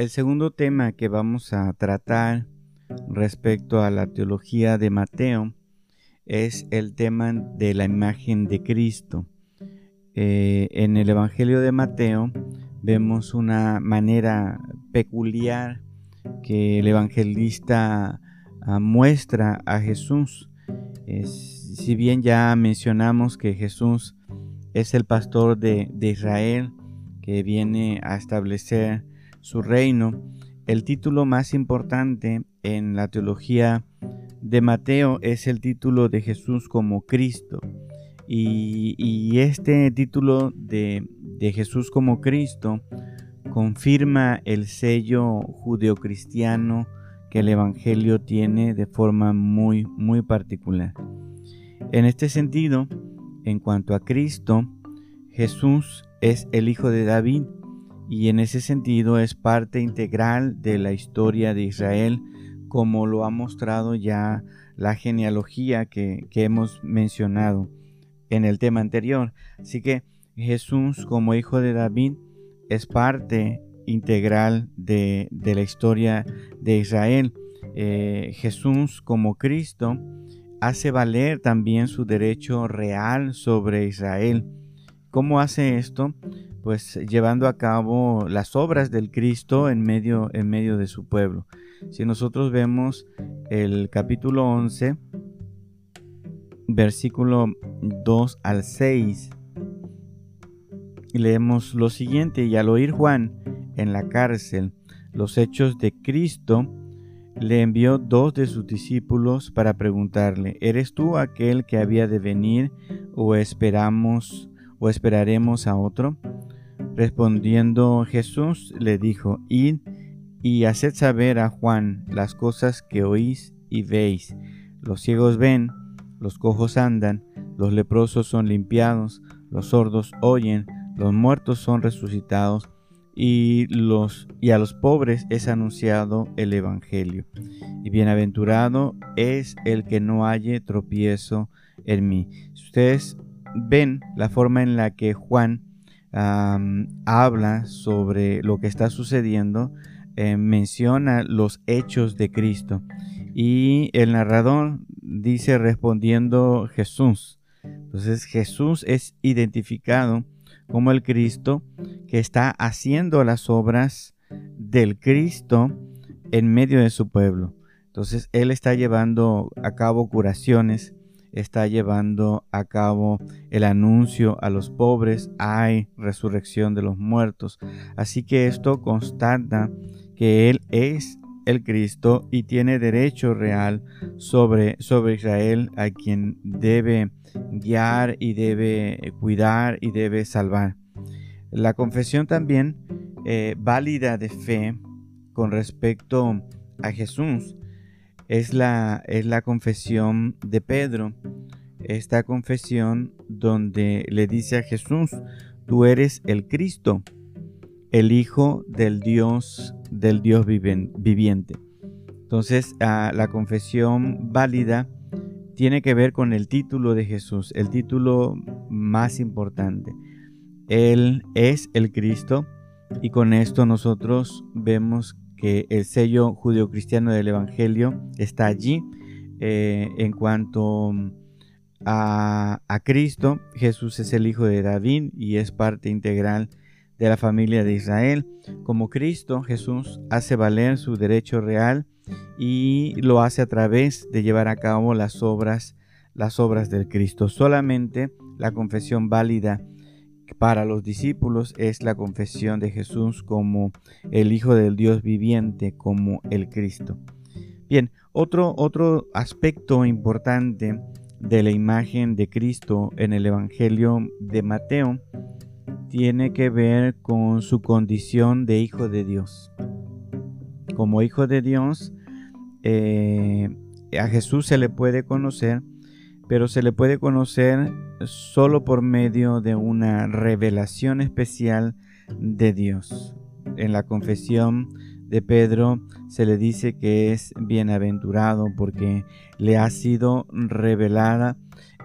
El segundo tema que vamos a tratar respecto a la teología de Mateo es el tema de la imagen de Cristo. Eh, en el Evangelio de Mateo vemos una manera peculiar que el evangelista ah, muestra a Jesús. si bien ya mencionamos que Jesús es el pastor de Israel que viene a establecer su reino, el título más importante en la teología de Mateo es el título de Jesús como Cristo. Y, este título de, de, Jesús como Cristo confirma el sello judeocristiano que el Evangelio tiene de forma muy, muy particular. En este sentido, en cuanto a Cristo, Jesús es el Hijo de David y en ese sentido es parte integral de la historia de Israel, como lo ha mostrado ya la genealogía que, hemos mencionado en el tema anterior. Así que Jesús como hijo de David es parte integral de, la historia de Israel. Eh, Jesús como Cristo hace valer también su derecho real sobre Israel. ¿Cómo hace esto? Pues llevando a cabo las obras del Cristo en medio, en medio de su pueblo. Si nosotros vemos el capítulo 11, versículo 2 al 6, y leemos lo siguiente, y al oír Juan en la cárcel los hechos de Cristo, le envió dos de sus discípulos para preguntarle, ¿eres tú aquel que había de venir o esperamos o esperaremos a otro? Respondiendo Jesús le dijo, Id y haced saber a Juan las cosas que oís y veis. Los ciegos ven, los cojos andan, los leprosos son limpiados, los sordos oyen, los muertos son resucitados, y, a los pobres es anunciado el Evangelio. Y bienaventurado es el que no halle tropiezo en mí. Ustedes ven la forma en la que Juan habla sobre lo que está sucediendo, eh, menciona los hechos de Cristo. Y el narrador dice respondiendo Jesús. Entonces Jesús es identificado como el Cristo que está haciendo las obras del Cristo en medio de su pueblo. Entonces Él está llevando a cabo curaciones, está llevando a cabo el anuncio a los pobres, hay resurrección de los muertos. Así que esto constata que Él es el Cristo y tiene derecho real sobre, sobre Israel a quien debe guiar y debe cuidar y debe salvar. La confesión también eh, válida de fe con respecto a Jesús es la, es la confesión de Pedro. Esta confesión donde le dice a Jesús, tú eres el Cristo, el Hijo del Dios, del Dios viviente. Entonces, la confesión válida tiene que ver con el título de Jesús, el título más importante. Él es el Cristo y con esto nosotros vemos que el sello judeocristiano del Evangelio está allí. Eh, en cuanto a, a, Cristo, Jesús es el Hijo de David y es parte integral de la familia de Israel. Como Cristo, Jesús hace valer su derecho real y lo hace a través de llevar a cabo las obras, las obras del Cristo. Solamente la confesión válida para los discípulos es la confesión de Jesús como el Hijo del Dios viviente, como el Cristo. Bien, otro, otro aspecto importante de la imagen de Cristo en el Evangelio de Mateo tiene que ver con su condición de Hijo de Dios. Como Hijo de Dios, eh, a Jesús se le puede conocer pero se le puede conocer solo por medio de una revelación especial de Dios. En la confesión de Pedro se le dice que es bienaventurado porque le ha sido revelada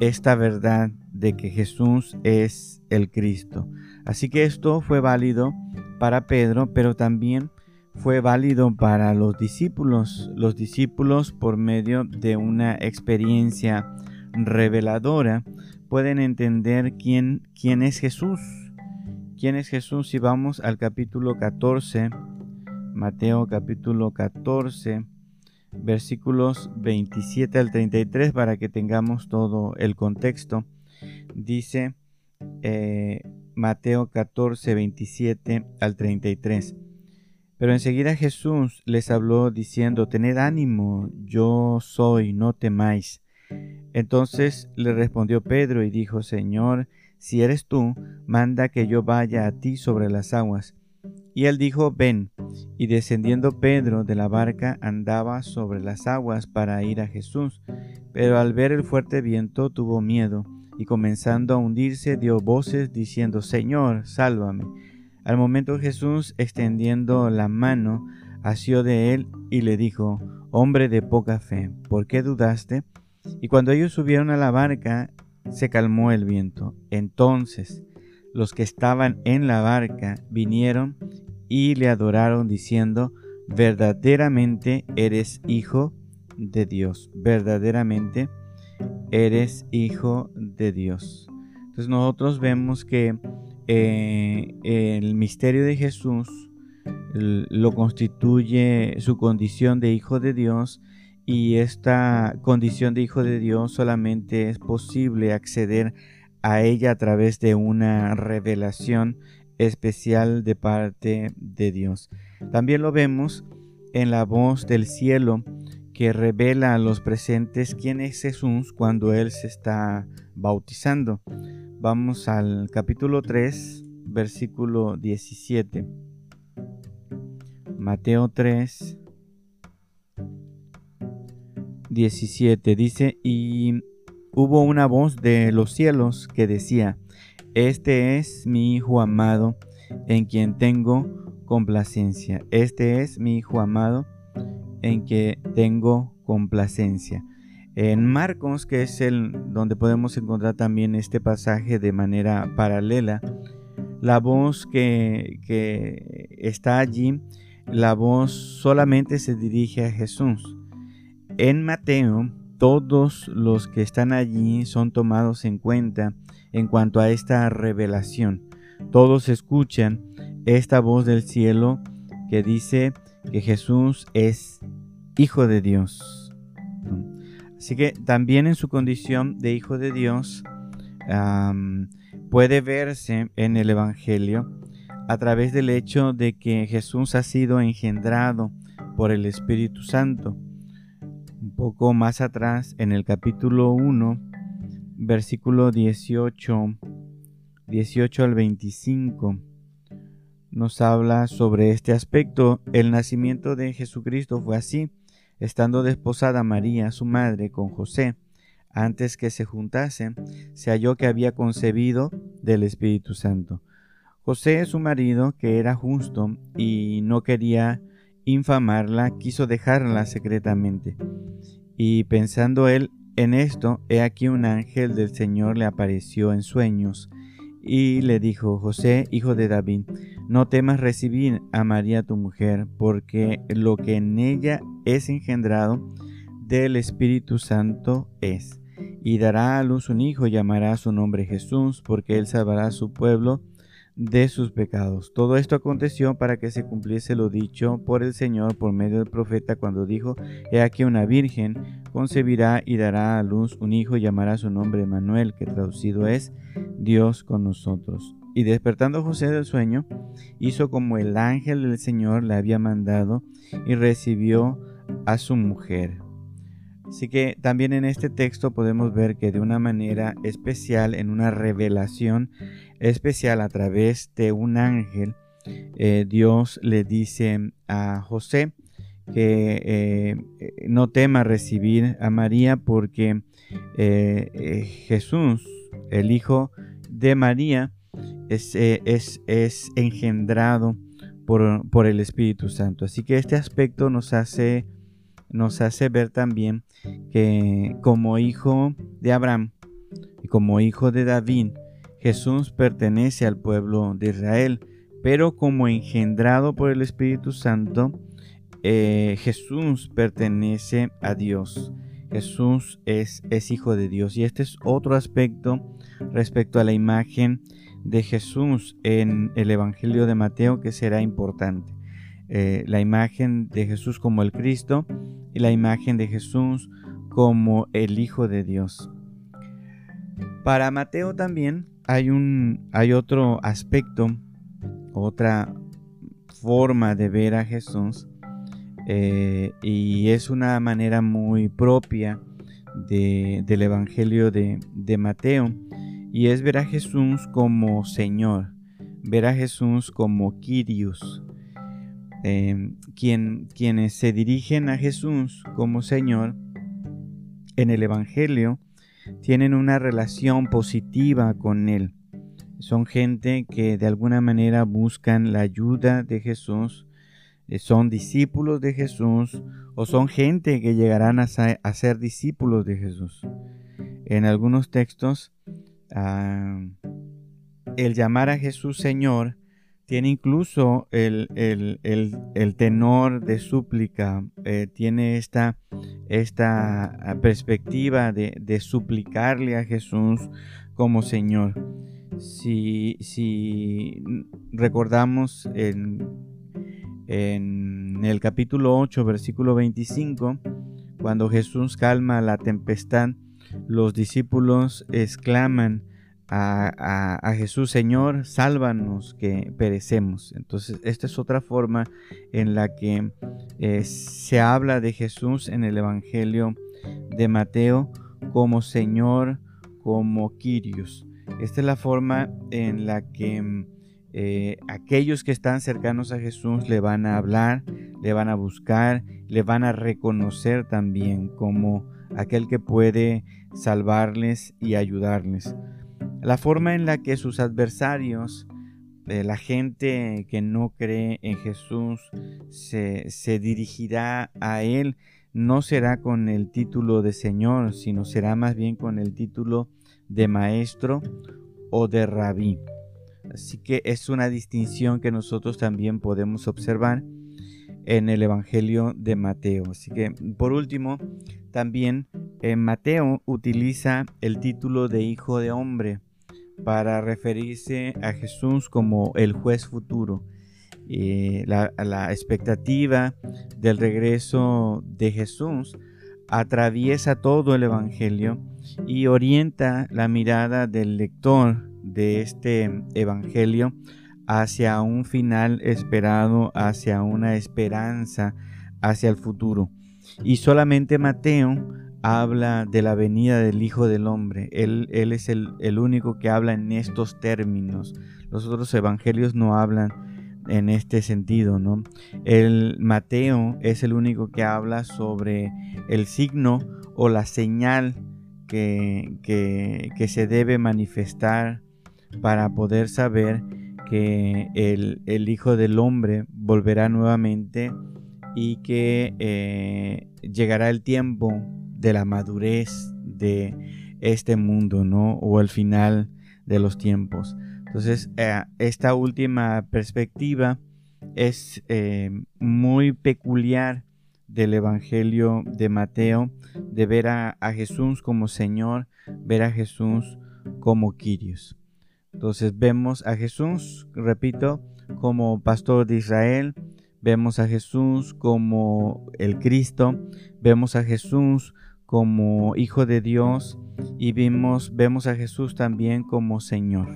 esta verdad de que Jesús es el Cristo. Así que esto fue válido para Pedro, pero también fue válido para los discípulos. Los discípulos, por medio de una experiencia reveladora, pueden entender quién, quién es Jesús. ¿Quién es Jesús? Si vamos al capítulo 14, Mateo capítulo 14, versículos 27 al 33, para que tengamos todo el contexto. Dice eh, Mateo 14, 27 al 33. Pero enseguida Jesús les habló diciendo, Tened ánimo, yo soy, no temáis. Entonces le respondió Pedro y dijo, Señor, si eres tú, manda que yo vaya a ti sobre las aguas. Y él dijo, Ven. Y descendiendo Pedro de la barca andaba sobre las aguas para ir a Jesús. Pero al ver el fuerte viento tuvo miedo, y comenzando a hundirse dio voces diciendo, Señor, sálvame. Al momento Jesús, extendiendo la mano, asió de él y le dijo, Hombre de poca fe, ¿por qué dudaste? Y cuando ellos subieron a la barca, se calmó el viento. Entonces los que estaban en la barca vinieron y le adoraron diciendo, verdaderamente eres hijo de Dios, verdaderamente eres hijo de Dios. Entonces nosotros vemos que eh, el misterio de Jesús lo constituye su condición de hijo de Dios y esta condición de hijo de Dios solamente es posible acceder a ella a través de una revelación especial de parte de Dios. También lo vemos en la voz del cielo que revela a los presentes quién es Jesús cuando Él se está bautizando. Vamos al capítulo 3, versículo 17. Mateo 3, 17 dice, y hubo una voz de los cielos que decía, Este es mi Hijo amado, en quien tengo complacencia. Este es mi Hijo amado, en que tengo complacencia. En Marcos, que es el donde podemos encontrar también este pasaje de manera paralela, la voz que, que está allí, la voz solamente se dirige a Jesús. En Mateo, todos los que están allí son tomados en cuenta en cuanto a esta revelación. Todos escuchan esta voz del cielo que dice que Jesús es Hijo de Dios. Así que también en su condición de hijo de Dios puede verse en el Evangelio a través del hecho de que Jesús ha sido engendrado por el Espíritu Santo. Poco más atrás, en el capítulo 1, versículo 18, 18 al 25, nos habla sobre este aspecto. El nacimiento de Jesucristo fue así estando desposada María, su madre, con José, antes que se juntasen, se halló que había concebido del Espíritu Santo. José, su marido, que era justo y no quería infamarla, quiso dejarla secretamente. Y pensando él en esto, he aquí un ángel del Señor le apareció en sueños y le dijo, José, hijo de David, no temas recibir a María tu mujer, porque lo que en ella es engendrado del Espíritu Santo es. Y dará a luz un hijo, llamará su nombre Jesús, porque él salvará a su pueblo de sus pecados. Todo esto aconteció para que se cumpliese lo dicho por el Señor por medio del profeta cuando dijo, He aquí una virgen concebirá y dará a luz un hijo y llamará su nombre Manuel, que traducido es Dios con nosotros. Y despertando José del sueño, hizo como el ángel del Señor le había mandado y recibió a su mujer. Así que también en este texto podemos ver que de una manera especial, en una revelación especial a través de un ángel, eh, Dios le dice a José que eh, no tema recibir a María porque eh, Jesús, el Hijo de María, es, engendrado por, el Espíritu Santo. Así que este aspecto nos hace, nos hace ver también que como hijo de Abraham y como hijo de David, Jesús pertenece al pueblo de Israel, pero como engendrado por el Espíritu Santo, eh, Jesús pertenece a Dios. Jesús es, es hijo de Dios. Y este es otro aspecto respecto a la imagen de Jesús en el Evangelio de Mateo que será importante. Eh, la imagen de Jesús como el Cristo y la imagen de Jesús como el Hijo de Dios. Para Mateo también hay, un, hay otro aspecto, otra forma de ver a Jesús eh, y es una manera muy propia del Evangelio de, Mateo y es ver a Jesús como Señor, ver a Jesús como Kyrios. Em, quien, quienes se dirigen a Jesús como Señor en el Evangelio tienen una relación positiva con Él. Son gente que de alguna manera buscan la ayuda de Jesús, eh, son discípulos de Jesús o son gente que llegarán a, ser discípulos de Jesús. En algunos textos, ah, el llamar a Jesús Señor tiene incluso el, tenor de súplica, eh, tiene esta, esta ah, perspectiva de, suplicarle a Jesús como Señor. Si, si recordamos en en el capítulo 8, versículo 25, cuando Jesús calma la tempestad, los discípulos exclaman a, Jesús, Señor, sálvanos que perecemos. Entonces, esta es otra forma en la que eh, se habla de Jesús en el Evangelio de Mateo como Señor, como Kyrios. Esta es la forma en la que eh, aquellos que están cercanos a Jesús le van a hablar, le van a buscar, le van a reconocer también como aquel que puede salvarles y ayudarles. La forma en la que sus adversarios, eh, la gente que no cree en Jesús, se, dirigirá a Él, no será con el título de Señor, sino será más bien con el título de Maestro o de Rabí. Así que es una distinción que nosotros también podemos observar en el Evangelio de Mateo. Así que por último, también en Mateo utiliza el título de Hijo de Hombre para referirse a Jesús como el juez futuro. la, la expectativa del regreso de Jesús atraviesa todo el Evangelio y orienta la mirada del lector de este Evangelio hacia un final esperado, hacia una esperanza, hacia el futuro. Y solamente Mateo habla de la venida del Hijo del Hombre. Él, es el, único que habla en estos términos. Los otros evangelios no hablan en este sentido, ¿no? El Mateo es el único que habla sobre el signo o la señal que se debe manifestar para poder saber que el, Hijo del Hombre volverá nuevamente y que eh, llegará el tiempo de la madurez de este mundo, ¿no? O el final de los tiempos. Entonces, eh, esta última perspectiva es eh, muy peculiar del Evangelio de Mateo, de ver a, Jesús como Señor, ver a Jesús como Quirios. Entonces vemos a Jesús, repito, como pastor de Israel, vemos a Jesús como el Cristo, vemos a Jesús como Hijo de Dios y vimos, vemos a Jesús también como Señor.